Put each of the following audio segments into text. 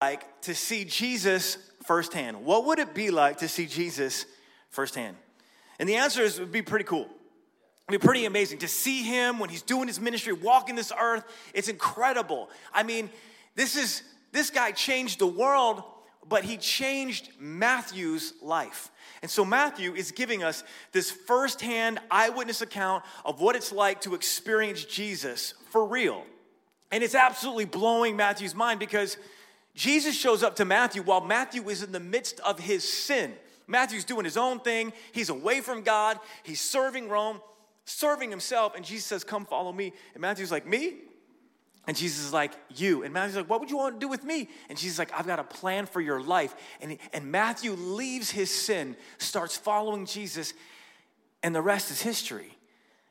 like to see Jesus firsthand? What would it be like to see Jesus firsthand? And the answer is it would be pretty cool. It'd be pretty amazing to see him when he's doing his ministry, walking this earth. It's incredible. I mean, this is this guy changed the world, but he changed Matthew's life. And so Matthew is giving us this firsthand eyewitness account of what it's like to experience Jesus for real. And it's absolutely blowing Matthew's mind because Jesus shows up to Matthew while Matthew is in the midst of his sin. Matthew's doing his own thing. He's away from God. He's serving Rome, serving himself. And Jesus says, Come follow me. And Matthew's like, Me? And Jesus is like, You. And Matthew's like, What would you want to do with me? And Jesus is like, I've got a plan for your life. And, and Matthew leaves his sin, starts following Jesus, and the rest is history.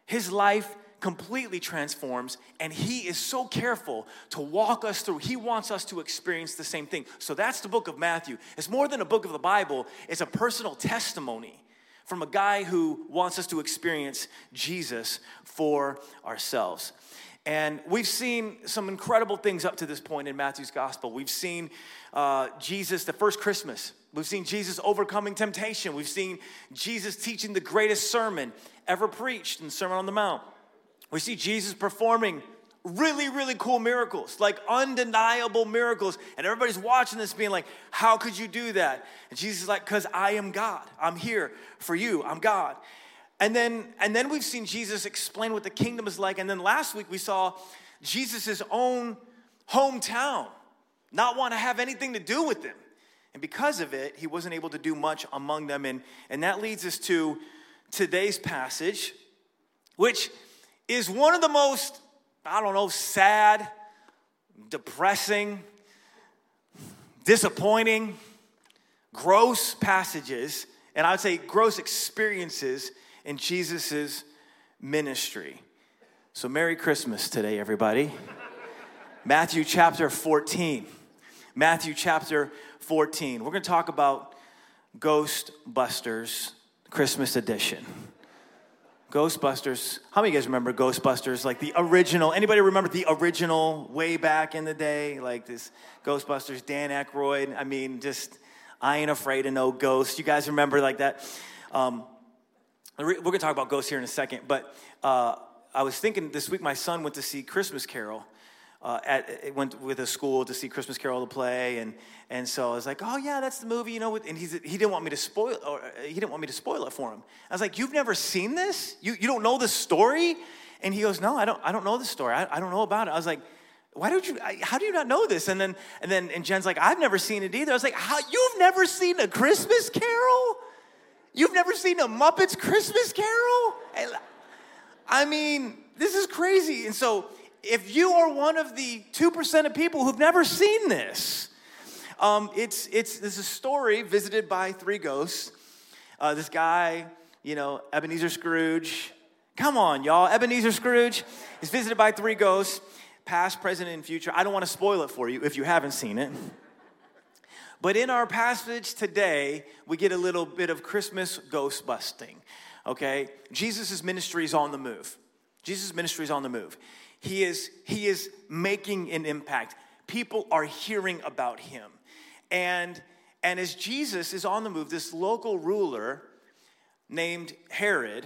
His life completely transforms, and he is so careful to walk us through. He wants us to experience the same thing. So that's the book of Matthew. It's more than a book of the Bible, it's a personal testimony from a guy who wants us to experience Jesus for ourselves. And we've seen some incredible things up to this point in Matthew's gospel. We've seen uh, Jesus, the first Christmas. We've seen Jesus overcoming temptation. We've seen Jesus teaching the greatest sermon ever preached in the Sermon on the Mount. We see Jesus performing really, really cool miracles, like undeniable miracles. And everybody's watching this being like, How could you do that? And Jesus is like, Because I am God. I'm here for you. I'm God. And then, and then we've seen Jesus explain what the kingdom is like. And then last week we saw Jesus' own hometown not want to have anything to do with them. And because of it, he wasn't able to do much among them. And, and that leads us to today's passage, which is one of the most, I don't know, sad, depressing, disappointing, gross passages, and I would say gross experiences in Jesus' ministry. So, Merry Christmas today, everybody. Matthew chapter 14. Matthew chapter 14. We're going to talk about Ghostbusters Christmas edition. Ghostbusters. How many of you guys remember Ghostbusters? Like the original. Anybody remember the original way back in the day? Like this Ghostbusters, Dan Aykroyd. I mean, just I ain't afraid of no ghosts. You guys remember like that? Um, we're to talk about ghosts here in a second, but uh, I was thinking this week my son went to see Christmas Carol uh, at, went with a school to see Christmas Carol to play, and and so I was like, oh yeah, that's the movie, you know. And he's, he didn't want me to spoil, or uh, he didn't want me to spoil it for him. I was like, you've never seen this? You you don't know the story? And he goes, no, I don't I don't know the story. I, I don't know about it. I was like. Why don't you? How do you not know this? And then, and then, and Jen's like, I've never seen it either. I was like, how? You've never seen a Christmas Carol? You've never seen a Muppets Christmas Carol? I mean, this is crazy. And so if you are one of the 2% of people who've never seen this, um, it's, it's, this is a story visited by three ghosts. Uh, this guy, you know, Ebenezer Scrooge. Come on, y'all. Ebenezer Scrooge is visited by three ghosts, past, present, and future. I don't want to spoil it for you if you haven't seen it. But in our passage today, we get a little bit of Christmas ghost busting. Okay? Jesus' ministry is on the move. Jesus' ministry is on the move. He is, he is making an impact. People are hearing about him. And, and as Jesus is on the move, this local ruler named Herod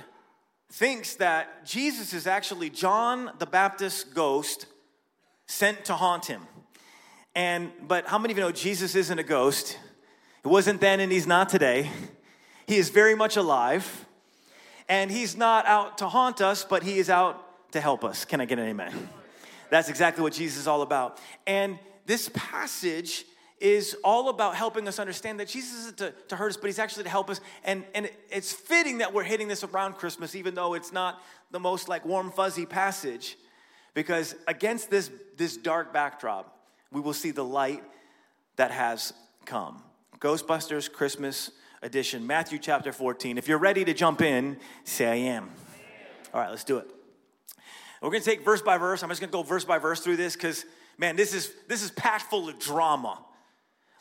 thinks that Jesus is actually John the Baptist's ghost sent to haunt him. And but how many of you know Jesus isn't a ghost? He wasn't then and he's not today. He is very much alive. And he's not out to haunt us, but he is out to help us. Can I get an amen? That's exactly what Jesus is all about. And this passage is all about helping us understand that Jesus isn't to, to hurt us, but he's actually to help us. And, and it's fitting that we're hitting this around Christmas, even though it's not the most like warm, fuzzy passage, because against this, this dark backdrop, we will see the light that has come. Ghostbusters Christmas edition, Matthew chapter 14. If you're ready to jump in, say I am. All right, let's do it. We're going to take verse by verse. I'm just going to go verse by verse through this because, man, this is this is packed full of drama.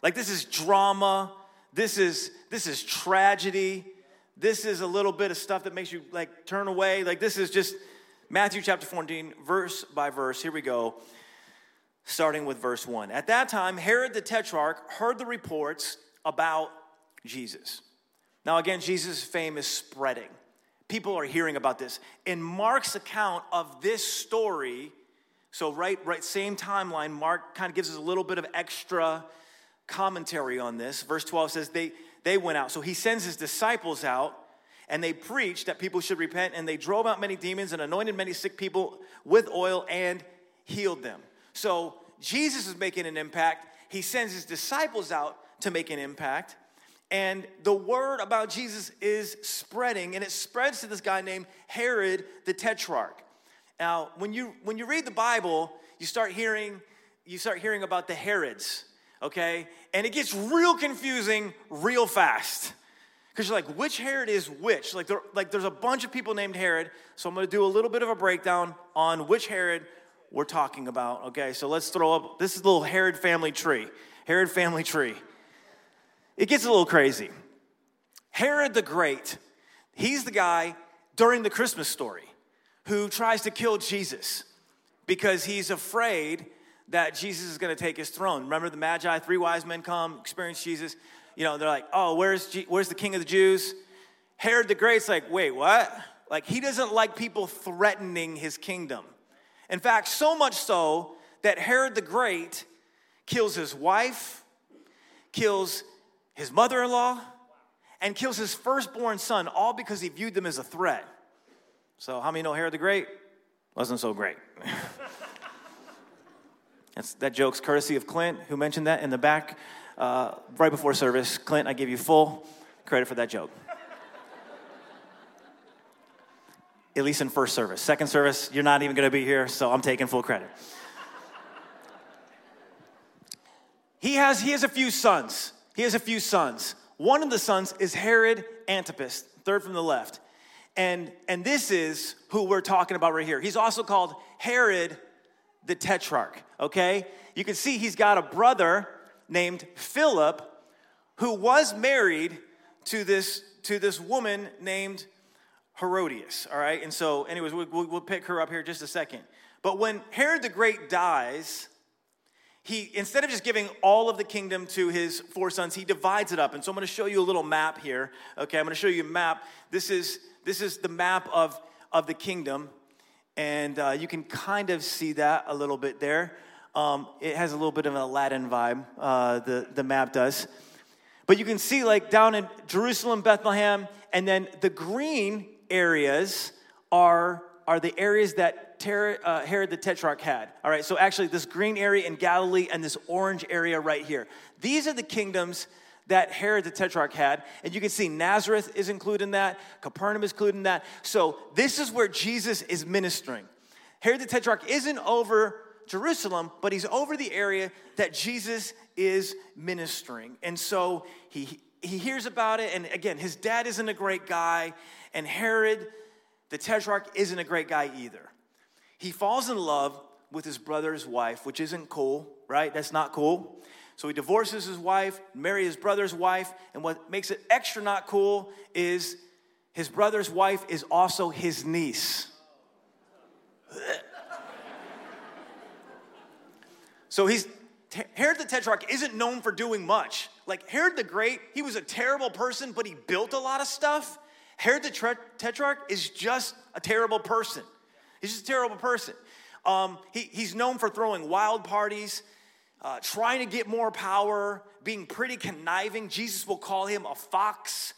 Like this is drama. This is this is tragedy. This is a little bit of stuff that makes you like turn away. Like this is just Matthew chapter 14, verse by verse. Here we go. starting with verse 1. At that time, Herod the Tetrarch heard the reports about Jesus. Now, again, Jesus' fame is spreading. People are hearing about this. In Mark's account of this story, so right, right, same timeline, Mark kind of gives us a little bit of extra commentary on this. Verse 12 says they, they went out. So he sends his disciples out and they preached that people should repent and they drove out many demons and anointed many sick people with oil and healed them. So Jesus is making an impact. He sends his disciples out to make an impact. And the word about Jesus is spreading, and it spreads to this guy named Herod the Tetrarch. Now, when you when you read the Bible, you start hearing you start hearing about the Herods, okay? And it gets real confusing real fast. Because you're like, which Herod is which? Like, there, like, there's a bunch of people named Herod. So I'm to do a little bit of a breakdown on which Herod we're talking about. Okay, so let's throw up this is a little Herod family tree. Herod family tree. It gets a little crazy. Herod the Great, he's the guy during the Christmas story who tries to kill Jesus because he's afraid that Jesus is going to take his throne. Remember the Magi, three wise men come, experience Jesus. You know, they're like, oh, where's, where's the king of the Jews? Herod the Great's like, wait, what? Like, he doesn't like people threatening his kingdom. In fact, so much so that Herod the Great kills his wife, kills his mother in law, and kills his firstborn son, all because he viewed them as a threat. So, how many know Herod the Great? Wasn't so great. That joke's courtesy of Clint, who mentioned that in the back uh, right before service. Clint, I give you full credit for that joke. At least in first service. Second service, you're not even going to be here, so I'm taking full credit. he has, he has a few sons. He has a few sons. One of the sons is Herod Antipas, third from the left. And, and this is who we're talking about right here. He's also called Herod the Tetrarch, okay? You can see he's got a brother named Philip who was married to this, to this woman named Herodias, all right? And so, anyways, we'll, we'll pick her up here just a second. But when Herod the Great dies, he instead of just giving all of the kingdom to his four sons he divides it up. And so i'm going to show you a little map here okay? I'm going to show you a map. This is this is the map of of the kingdom. And uh, you can kind of see that a little bit there. Um, it has a little bit of an aladdin vibe uh, the, the map does. But you can see like down in jerusalem bethlehem and then the green areas are are the areas that Ter- uh, Herod the Tetrarch had. All right, so actually, this green area in Galilee and this orange area right here. These are the kingdoms that Herod the Tetrarch had. And you can see Nazareth is included in that, Capernaum is included in that. So this is where Jesus is ministering. Herod the Tetrarch isn't over Jerusalem, but he's over the area that Jesus is ministering. And so he, he hears about it. And again, his dad isn't a great guy, and Herod the Tetrarch isn't a great guy either he falls in love with his brother's wife, which isn't cool, right? That's not cool. So he divorces his wife, marries his brother's wife, and what makes it extra not cool is his brother's wife is also his niece. so he's Herod the Tetrarch isn't known for doing much. Like Herod the Great, he was a terrible person, but he built a lot of stuff. Herod the Tetrarch is just a terrible person. He's just a terrible person. Um, he, he's known for throwing wild parties, uh, trying to get more power, being pretty conniving. Jesus will call him a fox.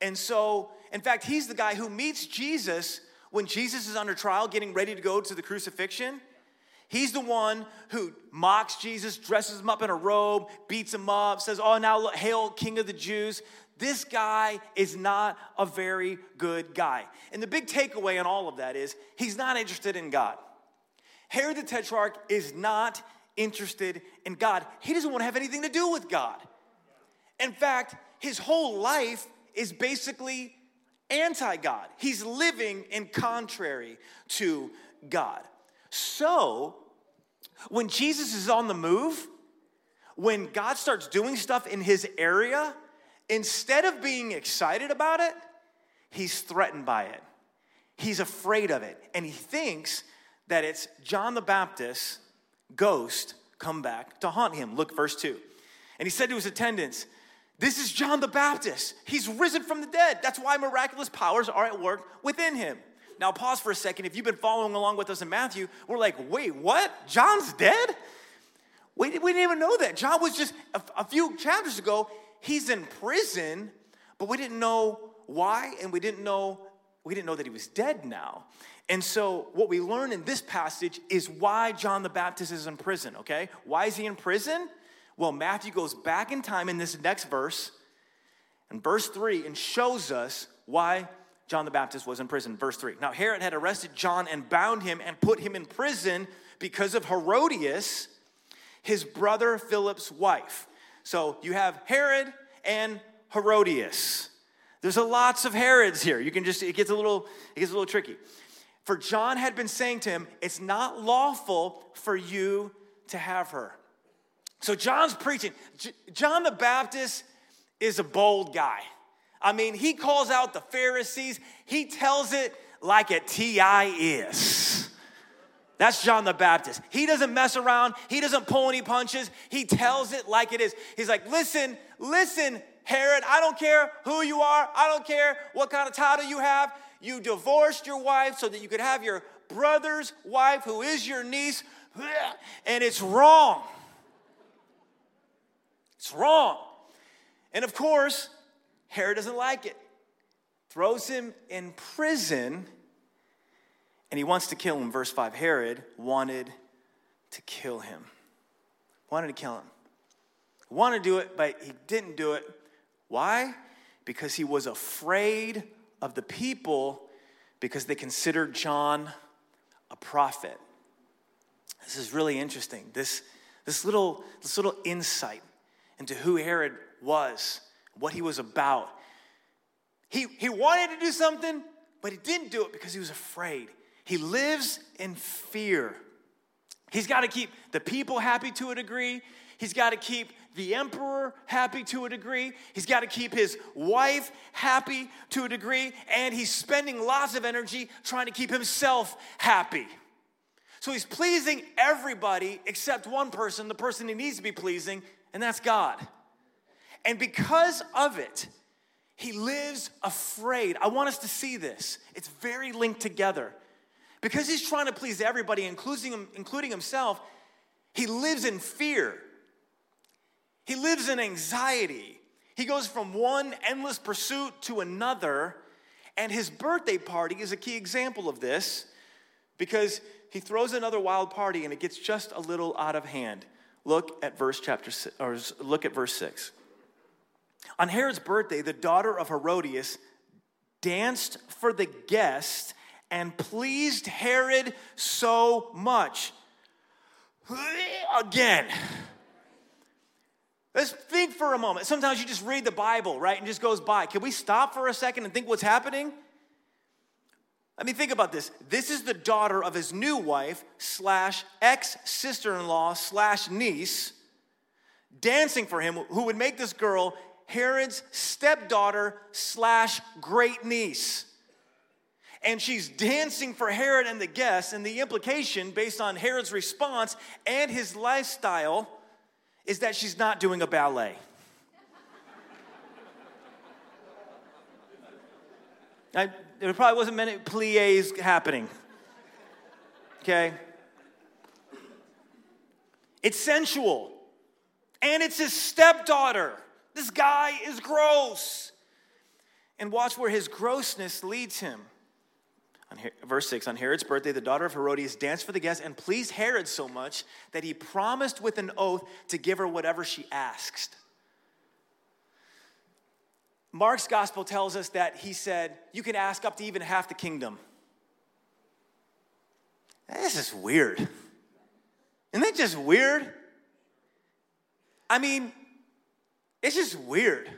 And so, in fact, he's the guy who meets Jesus when Jesus is under trial, getting ready to go to the crucifixion. He's the one who mocks Jesus, dresses him up in a robe, beats him up, says, Oh, now hail, King of the Jews. This guy is not a very good guy. And the big takeaway on all of that is he's not interested in God. Herod the Tetrarch is not interested in God. He doesn't want to have anything to do with God. In fact, his whole life is basically anti God. He's living in contrary to God. So, when Jesus is on the move, when God starts doing stuff in his area, instead of being excited about it, he's threatened by it. He's afraid of it. And he thinks that it's John the Baptist's ghost come back to haunt him. Look, verse 2. And he said to his attendants, This is John the Baptist. He's risen from the dead. That's why miraculous powers are at work within him. Now, pause for a second. If you've been following along with us in Matthew, we're like, wait, what? John's dead? We, didn't even know that. John was just a few chapters ago, he's in prison, but we didn't know why, and we didn't know we didn't know that he was dead now. And so, what we learn in this passage is why John the Baptist is in prison, okay? Why is he in prison? Well, Matthew goes back in time in this next verse, in verse 3, and shows us why John the Baptist was in prison. Verse 3. Now, Herod had arrested John and bound him and put him in prison because of Herodias, his brother Philip's wife. So, you have Herod and Herodias. There's a lots of Herods here. You can just, it gets a little, it gets a little tricky. For John had been saying to him, It's not lawful for you to have her. So John's preaching. J- John the Baptist is a bold guy. I mean, he calls out the Pharisees, he tells it like a TI is. That's John the Baptist. He doesn't mess around, he doesn't pull any punches, he tells it like it is. He's like, listen, listen, Herod, I don't care who you are, I don't care what kind of title you have. You divorced your wife so that you could have your brother's wife, who is your niece, and it's wrong. It's wrong. And of course, Herod doesn't like it, throws him in prison, and he wants to kill him. Verse 5 Herod wanted to kill him. Wanted to kill him. Wanted to do it, but he didn't do it. Why? Because he was afraid of the people because they considered John a prophet. This is really interesting. This, this, little, this little insight into who Herod was, what he was about. He, he wanted to do something, but he didn't do it because he was afraid. He lives in fear. He's got to keep the people happy to a degree. He's got to keep the emperor happy to a degree. He's got to keep his wife happy to a degree. And he's spending lots of energy trying to keep himself happy. So he's pleasing everybody except one person, the person he needs to be pleasing, and that's God. And because of it, he lives afraid. I want us to see this. It's very linked together. Because he's trying to please everybody, including, including himself, he lives in fear. He lives in anxiety. He goes from one endless pursuit to another. And his birthday party is a key example of this because he throws another wild party and it gets just a little out of hand. Look at verse chapter six, or look at verse 6. On Herod's birthday, the daughter of Herodias danced for the guests and pleased Herod so much. Again, Let's think for a moment. Sometimes you just read the Bible, right, and just goes by. Can we stop for a second and think what's happening? Let me think about this. This is the daughter of his new wife slash ex sister in law slash niece dancing for him, who would make this girl Herod's stepdaughter slash great niece. And she's dancing for Herod and the guests, and the implication, based on Herod's response and his lifestyle, is that she's not doing a ballet. I, there probably wasn't many plies happening. Okay? It's sensual. And it's his stepdaughter. This guy is gross. And watch where his grossness leads him. On verse 6 On Herod's birthday, the daughter of Herodias danced for the guests and pleased Herod so much that he promised with an oath to give her whatever she asked. Mark's gospel tells us that he said, You can ask up to even half the kingdom. This is weird. Isn't that just weird? I mean, it's just weird.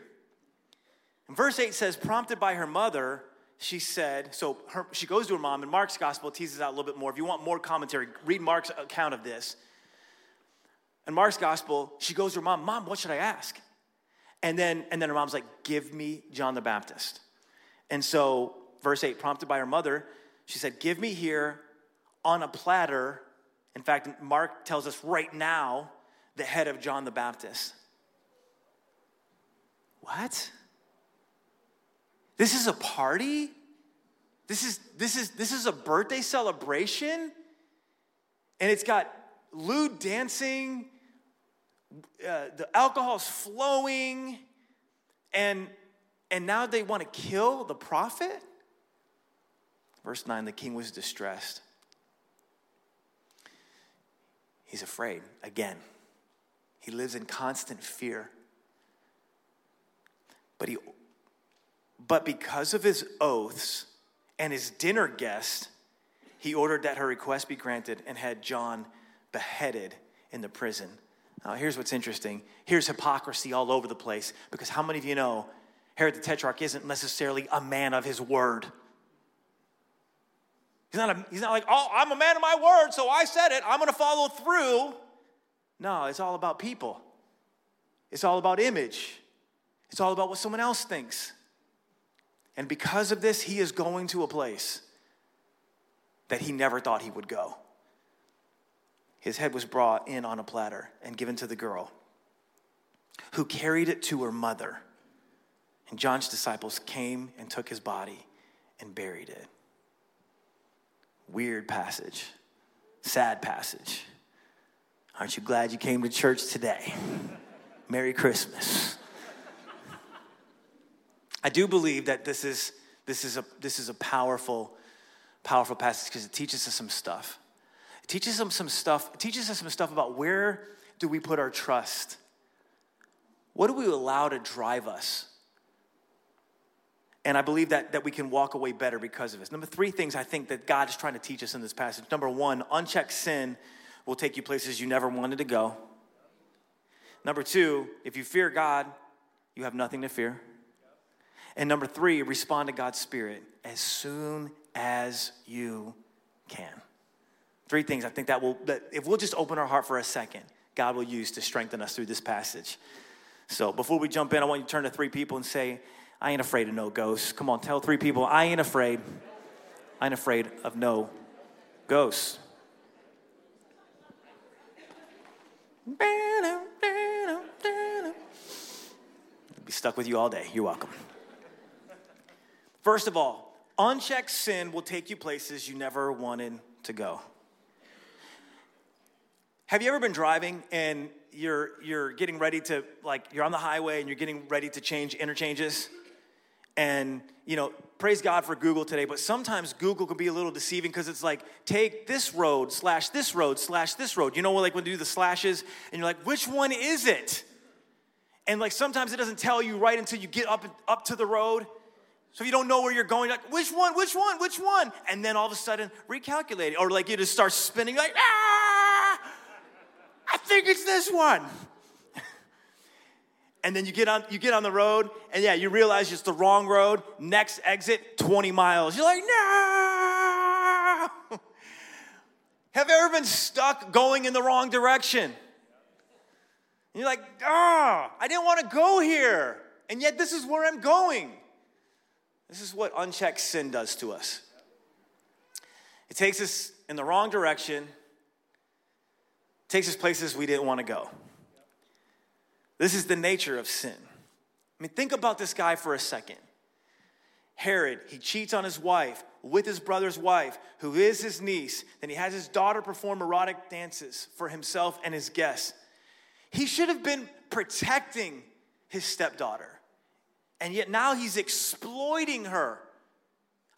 And verse 8 says, Prompted by her mother, she said, so her, she goes to her mom, and Mark's gospel teases out a little bit more. If you want more commentary, read Mark's account of this. In Mark's gospel, she goes to her mom, Mom, what should I ask? And then, and then her mom's like, Give me John the Baptist. And so, verse 8, prompted by her mother, she said, Give me here on a platter In fact, Mark tells us right now the head of John the Baptist. What? This is a party? This is, this is, this is a birthday celebration? And it's got lewd dancing, uh, the alcohol's flowing, and, and now they want to kill the prophet? Verse 9 the king was distressed. He's afraid again. He lives in constant fear. But, he, but because of his oaths and his dinner guest, he ordered that her request be granted and had John beheaded in the prison. Now, here's what's interesting. Here's hypocrisy all over the place because how many of you know Herod the Tetrarch isn't necessarily a man of his word? He's not, a, he's not like, oh, I'm a man of my word, so I said it, I'm gonna follow through. No, it's all about people, it's all about image, it's all about what someone else thinks. And because of this, he is going to a place that he never thought he would go. His head was brought in on a platter and given to the girl, who carried it to her mother. And John's disciples came and took his body and buried it. Weird passage, sad passage. Aren't you glad you came to church today? Merry Christmas. I do believe that this is, this is, a, this is a powerful, powerful passage because it teaches us some stuff. It teaches us some stuff, it teaches us some stuff about where do we put our trust? What do we allow to drive us? And I believe that, that we can walk away better because of this. Number three things I think that God is trying to teach us in this passage. Number one, unchecked sin will take you places you never wanted to go. Number two, if you fear God, you have nothing to fear. And number three, respond to God's Spirit as soon as you can. Three things I think that will, that if we'll just open our heart for a second, God will use to strengthen us through this passage. So before we jump in, I want you to turn to three people and say, I ain't afraid of no ghosts. Come on, tell three people, I ain't afraid. I ain't afraid of no ghosts. Be stuck with you all day. You're welcome. First of all, unchecked sin will take you places you never wanted to go. Have you ever been driving and you're you're getting ready to like you're on the highway and you're getting ready to change interchanges? And, you know, praise God for Google today, but sometimes Google can be a little deceiving because it's like, take this road, slash this road, slash this road. You know, what, like when you do the slashes and you're like, which one is it? And like sometimes it doesn't tell you right until you get up, up to the road. So if you don't know where you're going, like, which one, which one, which one? And then all of a sudden, recalculate Or like you just start spinning, like, ah, I think it's this one. And then you get on you get on the road and yeah you realize it's the wrong road. Next exit 20 miles. You're like no. Have you ever been stuck going in the wrong direction? And you're like ah oh, i didn't want to go here and yet this is where i'm going this is what unchecked sin does to us it takes us in the wrong direction takes us places we didn't want to go this is the nature of sin. I mean, think about this guy for a second. Herod, he cheats on his wife with his brother's wife, who is his niece. Then he has his daughter perform erotic dances for himself and his guests. He should have been protecting his stepdaughter. And yet now he's exploiting her.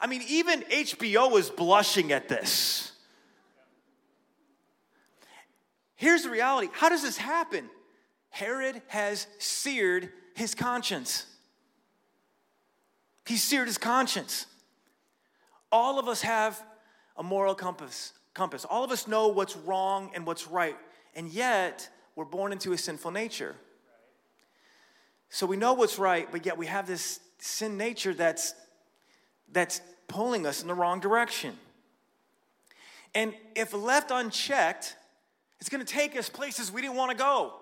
I mean, even HBO is blushing at this. Here's the reality how does this happen? Herod has seared his conscience. He seared his conscience. All of us have a moral compass. Compass. All of us know what's wrong and what's right, and yet we're born into a sinful nature. So we know what's right, but yet we have this sin nature that's that's pulling us in the wrong direction. And if left unchecked, it's to take us places we didn't want to go.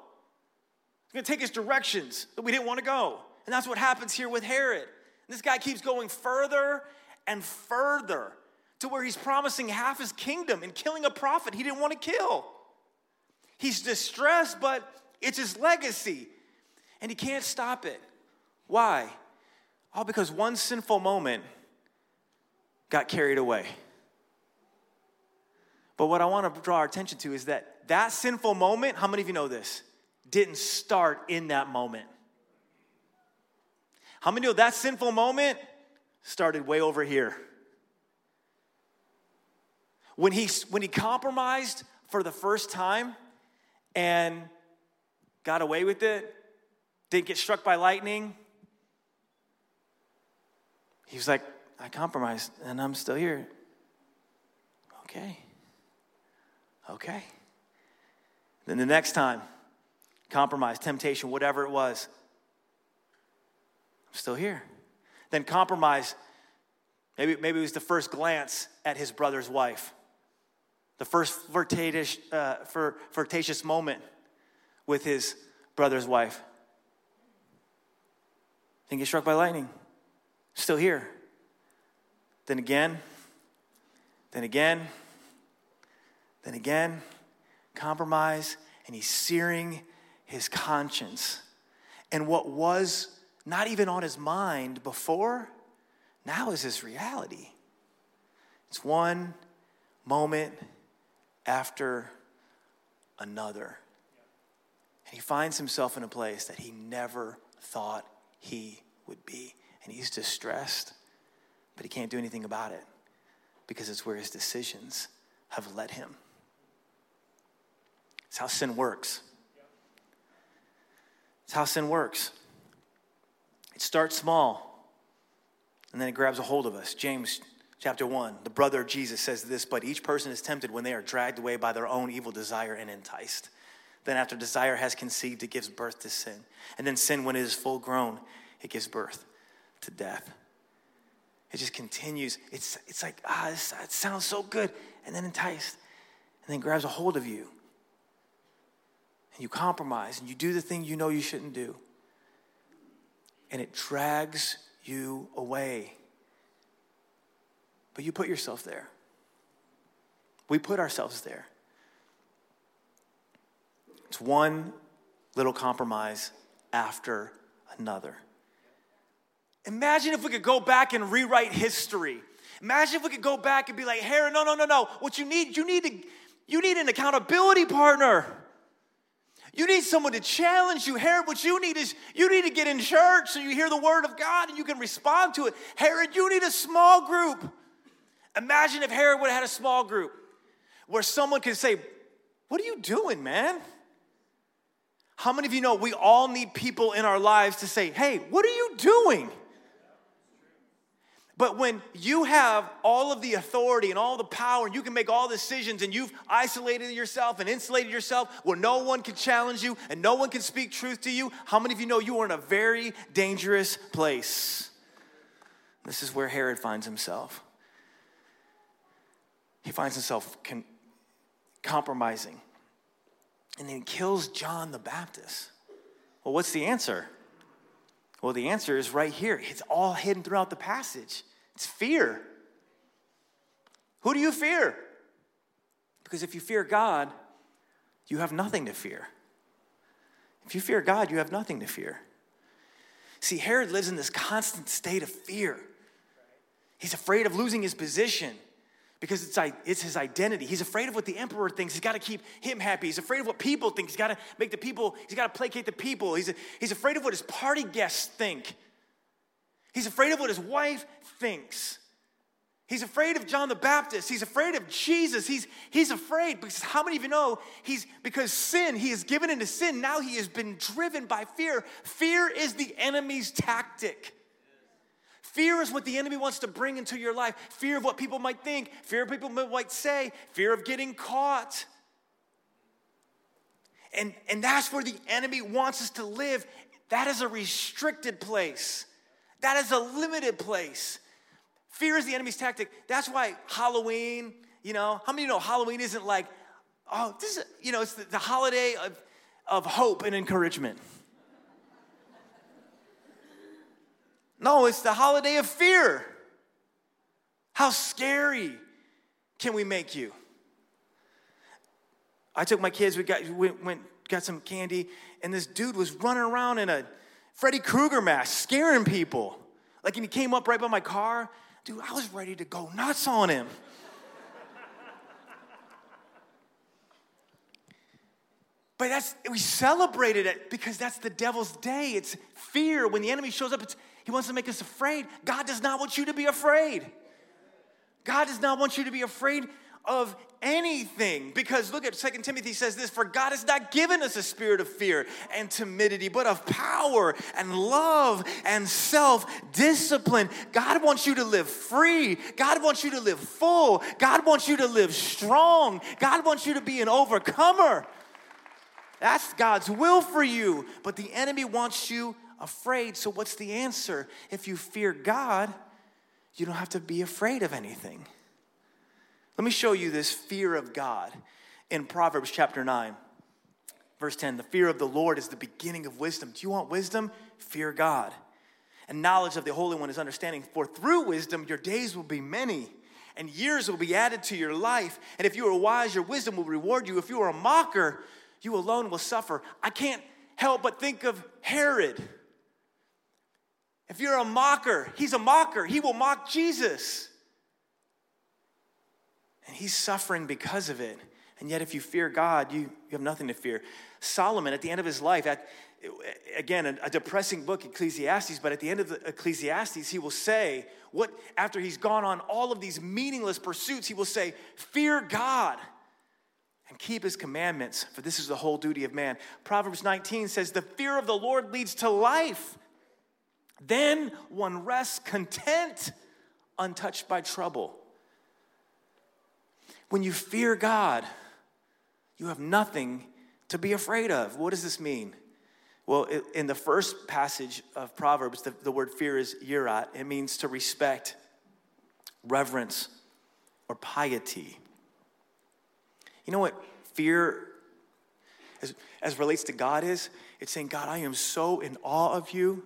It's to take us directions that we didn't want to go. And that's what happens here with Herod. And this guy keeps going further and further to where he's promising half his kingdom and killing a prophet he didn't want to kill. He's distressed, but it's his legacy, and he can't stop it. Why? All because one sinful moment got carried away. But what I want to draw our attention to is that that sinful moment, how many of you know this, didn't start in that moment. How many know that sinful moment started way over here? When he, when he compromised for the first time and got away with it, didn't get struck by lightning, he was like, I compromised and I'm still here. Okay. Okay. Then the next time, compromise, temptation, whatever it was, I'm still here. Then compromise, maybe, maybe it was the first glance at his brother's wife, the first flirtatious, uh, flirtatious moment with his brother's wife. Then get struck by lightning, still here. Then again, then again, then again, compromise, and he's searing his conscience. And what was not even on his mind before, now is his reality. It's one moment after another. And he finds himself in a place that he never thought he would be. And he's distressed, but he can't do anything about it because it's where his decisions have led him. It's how sin works. It's how sin works. It starts small, and then it grabs a hold of us. James chapter 1, the brother of Jesus says this, but each person is tempted when they are dragged away by their own evil desire and enticed. Then, after desire has conceived, it gives birth to sin. And then, sin, when it is full grown, it gives birth to death. It just continues. It's, it's like, ah, this, it sounds so good. And then enticed. And then grabs a hold of you. And you compromise and you do the thing you know you shouldn't do and it drags you away. But you put yourself there. We put ourselves there. It's one little compromise after another. Imagine if we could go back and rewrite history. Imagine if we could go back and be like, Herod, no, no, no, no. What you need, you need to, you need an accountability partner. You need someone to challenge you. Herod, what you need is you need to get in church so you hear the word of God and you can respond to it. Herod, you need a small group. Imagine if Herod would have had a small group where someone could say, What are you doing, man? How many of you know we all need people in our lives to say, Hey, what are you doing? But when you have all of the authority and all the power, and you can make all decisions, and you've isolated yourself and insulated yourself where no one can challenge you and no one can speak truth to you, how many of you know you are in a very dangerous place? This is where Herod finds himself. He finds himself con- compromising. And then kills John the Baptist. Well, what's the answer? Well, the answer is right here. It's all hidden throughout the passage. It's fear. Who do you fear? Because if you fear God, you have nothing to fear. If you fear God, you have nothing to fear. See, Herod lives in this constant state of fear. He's afraid of losing his position because it's, it's his identity. He's afraid of what the emperor thinks. He's got to keep him happy. He's afraid of what people think. He's got to make the people, he's got to placate the people. He's, he's afraid of what his party guests think. He's afraid of what his wife thinks. He's afraid of John the Baptist. He's afraid of Jesus. He's, he's afraid because how many of you know he's because sin, he is given into sin. Now he has been driven by fear. Fear is the enemy's tactic. Fear is what the enemy wants to bring into your life. Fear of what people might think, fear of people might say, fear of getting caught. And, and that's where the enemy wants us to live. That is a restricted place. That is a limited place. Fear is the enemy's tactic. That's why Halloween, you know, how many you know Halloween isn't like, oh, this is, you know, it's the, the holiday of, of hope and encouragement. No, it's the holiday of fear. How scary. can we make you? I took my kids, we got, went, got some candy, and this dude was running around in a Freddy Krueger mask, scaring people. Like, and he came up right by my car. Dude, I was ready to go nuts on him. But that's we celebrated it because that's the devil's day. It's fear. When the enemy shows up, it's, he wants to make us afraid. God does not want you to be afraid. God does not want you to be afraid of anything because look at Second timothy says this for god has not given us a spirit of fear and timidity but of power and love and self-discipline god wants you to live free god wants you to live full god wants you to live strong god wants you to be an overcomer that's God's will for you. But the enemy wants you afraid. So, what's the answer? If you fear God, you don't have to be afraid of anything. Let me show you this fear of God in Proverbs chapter 9, verse 10. The fear of the Lord is the beginning of wisdom. Do you want wisdom? Fear God. And knowledge of the Holy One is understanding. For through wisdom, your days will be many and years will be added to your life. And if you are wise, your wisdom will reward you. If you are a mocker, you alone will suffer. I can't help but think of Herod. If you're a mocker, he's a mocker. He will mock Jesus. And he's suffering because of it. And yet, if you fear God, you, you have nothing to fear. Solomon, at the end of his life, at, again, a, a depressing book, Ecclesiastes, but at the end of the Ecclesiastes, he will say, what after he's gone on all of these meaningless pursuits, he will say, Fear God and keep his commandments, for this is the whole duty of man. Proverbs 19 says, The fear of the Lord leads to life. Then one rests content, untouched by trouble. When you fear God, you have nothing to be afraid of. What does this mean? Well, in the first passage of Proverbs, the, the word fear is yirat. It means to respect, reverence, or piety. You know what fear, as, as relates to God, is? It's saying, God, I am so in awe of you.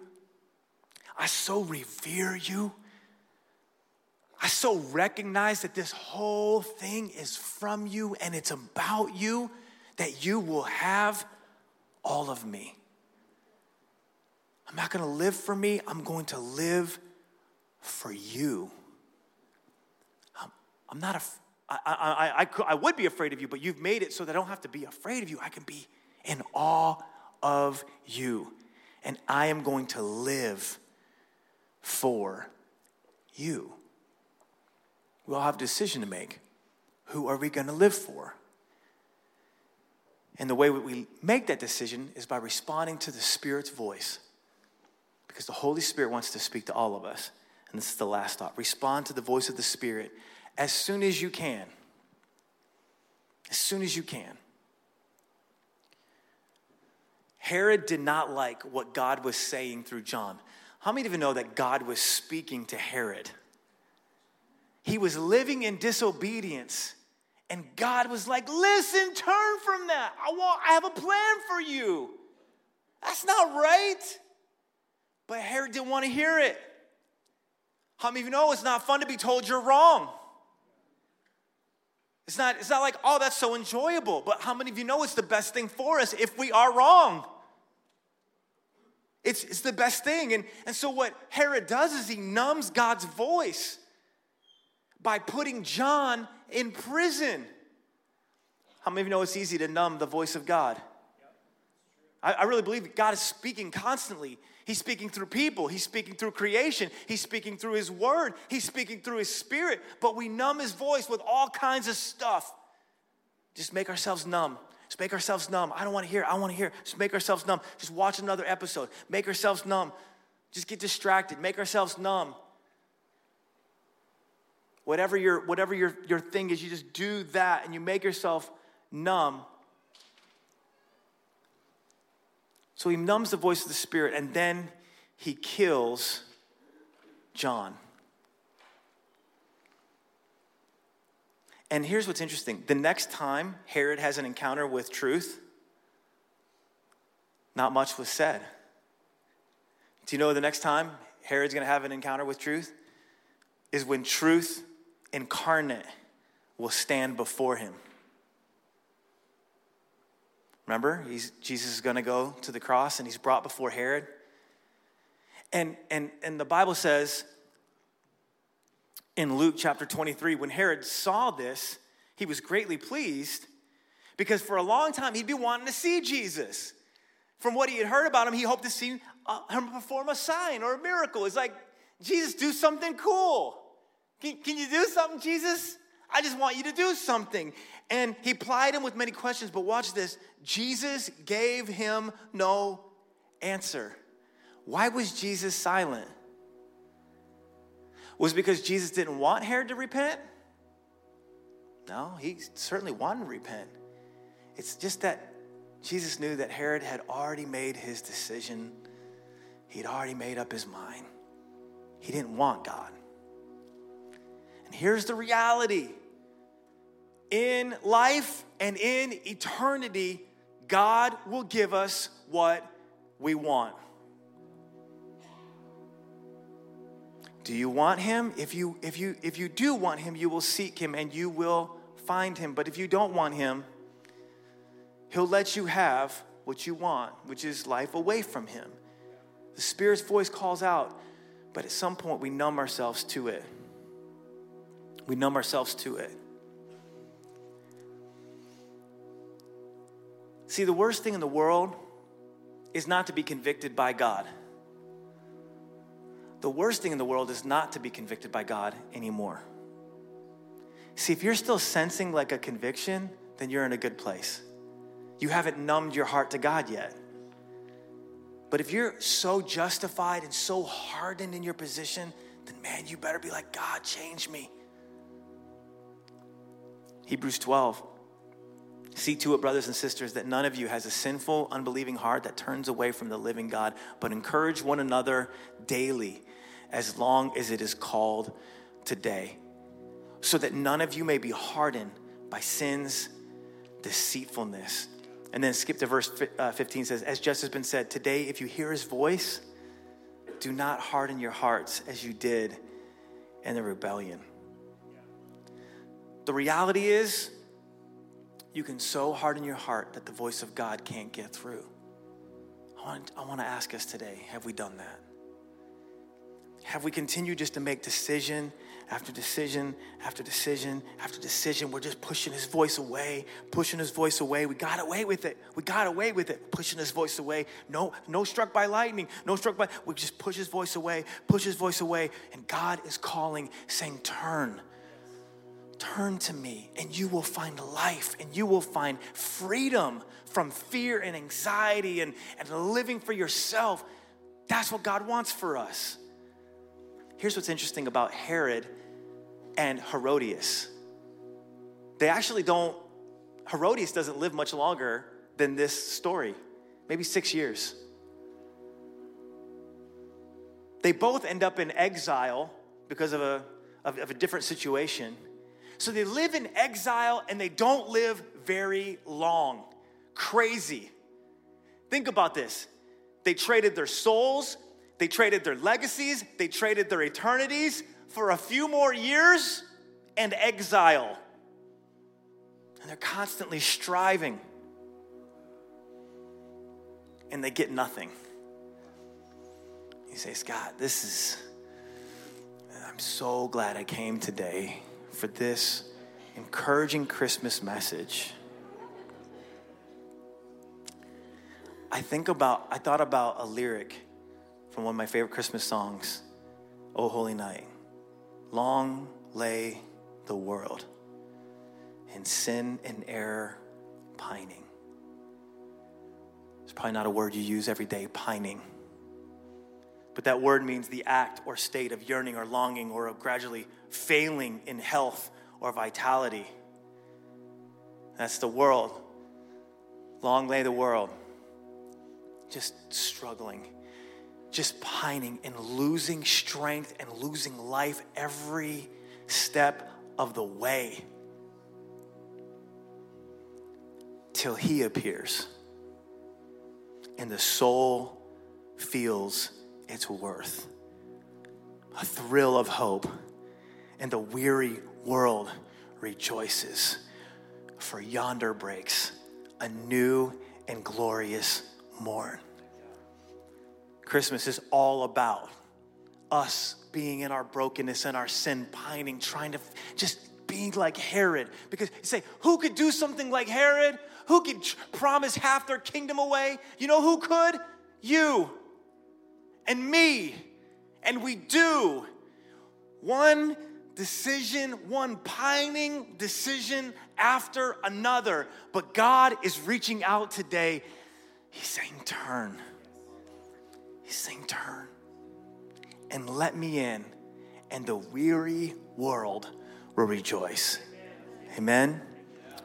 I so revere you. I so recognize that this whole thing is from you and it's about you that you will have all of me. I'm not going to live for me, I'm going to live for you. I'm, not a, I, I, I, I would be afraid of you, but you've made it so that I don't have to be afraid of you. I can be in awe of you. And I am going to live for you. We all have a decision to make. Who are we going to live for? And the way we make that decision is by responding to the Spirit's voice. Because the Holy Spirit wants to speak to all of us. And this is the last thought. Respond to the voice of the Spirit as soon as you can. As soon as you can. Herod did not like what God was saying through John. How many of you know that God was speaking to Herod? He was living in disobedience. And God was like, listen, turn from that. I want, I have a plan for you. That's not right. But Herod didn't want to hear it. How many of you know it's not fun to be told you're wrong? It's not, it's not like, oh, that's so enjoyable. But how many of you know it's the best thing for us if we are wrong? It's, it's the best thing. And, and so, what Herod does is he numbs God's voice by putting John in prison. How many of you know it's easy to numb the voice of God? I, I really believe God is speaking constantly. He's speaking through people. He's speaking through creation. He's speaking through His Word. He's speaking through His Spirit. But we numb His voice with all kinds of stuff. Just make ourselves numb. Just make ourselves numb. I don't want to hear. I want to hear. Just make ourselves numb. Just watch another episode. Make ourselves numb. Just get distracted. Make ourselves numb. Whatever your whatever your, your thing is, you just do that and you make yourself numb So he numbs the voice of the Spirit and then he kills John. And here's what's interesting the next time Herod has an encounter with truth, not much was said. Do you know the next time Herod's gonna have an encounter with truth? Is when truth incarnate will stand before him. Remember, Jesus is going to go to the cross and he's brought before Herod. And, and, and the Bible says in Luke chapter 23, when Herod saw this, he was greatly pleased because for a long time he'd been wanting to see Jesus. From what he had heard about him, he hoped to see uh, him perform a sign or a miracle. It's like, Jesus, do something cool. Can, can you do something, Jesus? I just want you to do something. And he plied him with many questions, but watch this Jesus gave him no answer. Why was Jesus silent? Was because Jesus didn't want Herod to repent? No, he certainly wanted to repent. It's just that Jesus knew that Herod had already made his decision, he'd already made up his mind. He didn't want God. And here's the reality in life and in eternity, God will give us what we want. Do you want him? If you if you if you do want him, you will seek him and you will find him. But if you don't want him, he'll let you have what you want, which is life away from him. The Spirit's voice calls out, but at some point we numb ourselves to it. We numb ourselves to it. See, the worst thing in the world is not to be convicted by God. The worst thing in the world is not to be convicted by God anymore. See, if you're still sensing like a conviction, then you're in a good place. You haven't numbed your heart to God yet. But if you're so justified and so hardened in your position, then man, you better be like, God, change me. Hebrews 12 See to it, brothers and sisters, that none of you has a sinful, unbelieving heart that turns away from the living God, but encourage one another daily, as long as it is called today, so that none of you may be hardened by sin's deceitfulness. And then skip to verse uh, 15 says, As just has been said, today, if you hear his voice, do not harden your hearts as you did in the rebellion. The reality is, you can so harden your heart that the voice of God can't get through. I want, I want to ask us today have we done that? Have we continued just to make decision after decision after decision after decision? We're just pushing his voice away, pushing his voice away. We got away with it. We got away with it, pushing his voice away. No, no struck by lightning, no struck by. We just push his voice away, push his voice away. And God is calling, saying, Turn Turn to me, and you will find life, and you will find freedom from fear and anxiety and, and living for yourself. That's what God wants for us. Here's what's interesting about Herod and Herodias. They actually don't, Herodias doesn't live much longer than this story, maybe six years. They both end up in exile because of a, of, of a different situation. So they live in exile and they don't live very long. Crazy. Think about this. They traded their souls, they traded their legacies, they traded their eternities for a few more years and exile. And they're constantly striving. And they get nothing. You say, Scott, this is, I'm so glad I came today for this encouraging Christmas message. I think about, I thought about a lyric from one of my favorite Christmas songs, Oh Holy Night. Long lay the world in sin and error pining. It's probably not a word you use every day, pining. But that word means the act or state of yearning or longing or of gradually failing in health or vitality. That's the world. Long lay the world, just struggling, just pining and losing strength and losing life every step of the way till He appears and the soul feels its worth. A thrill of hope, and the weary world rejoices, for yonder breaks a new and glorious morn. Christmas is all about us being in our brokenness and our sin, pining, trying to just being like Herod. Because you say, who could do something like Herod? Who could promise half their kingdom away? You know who could? You and me. And we do. One decision, one pining decision after another. But God is reaching out today. He's saying, Turn. He's saying, Turn and let me in, and the weary world will rejoice. Amen.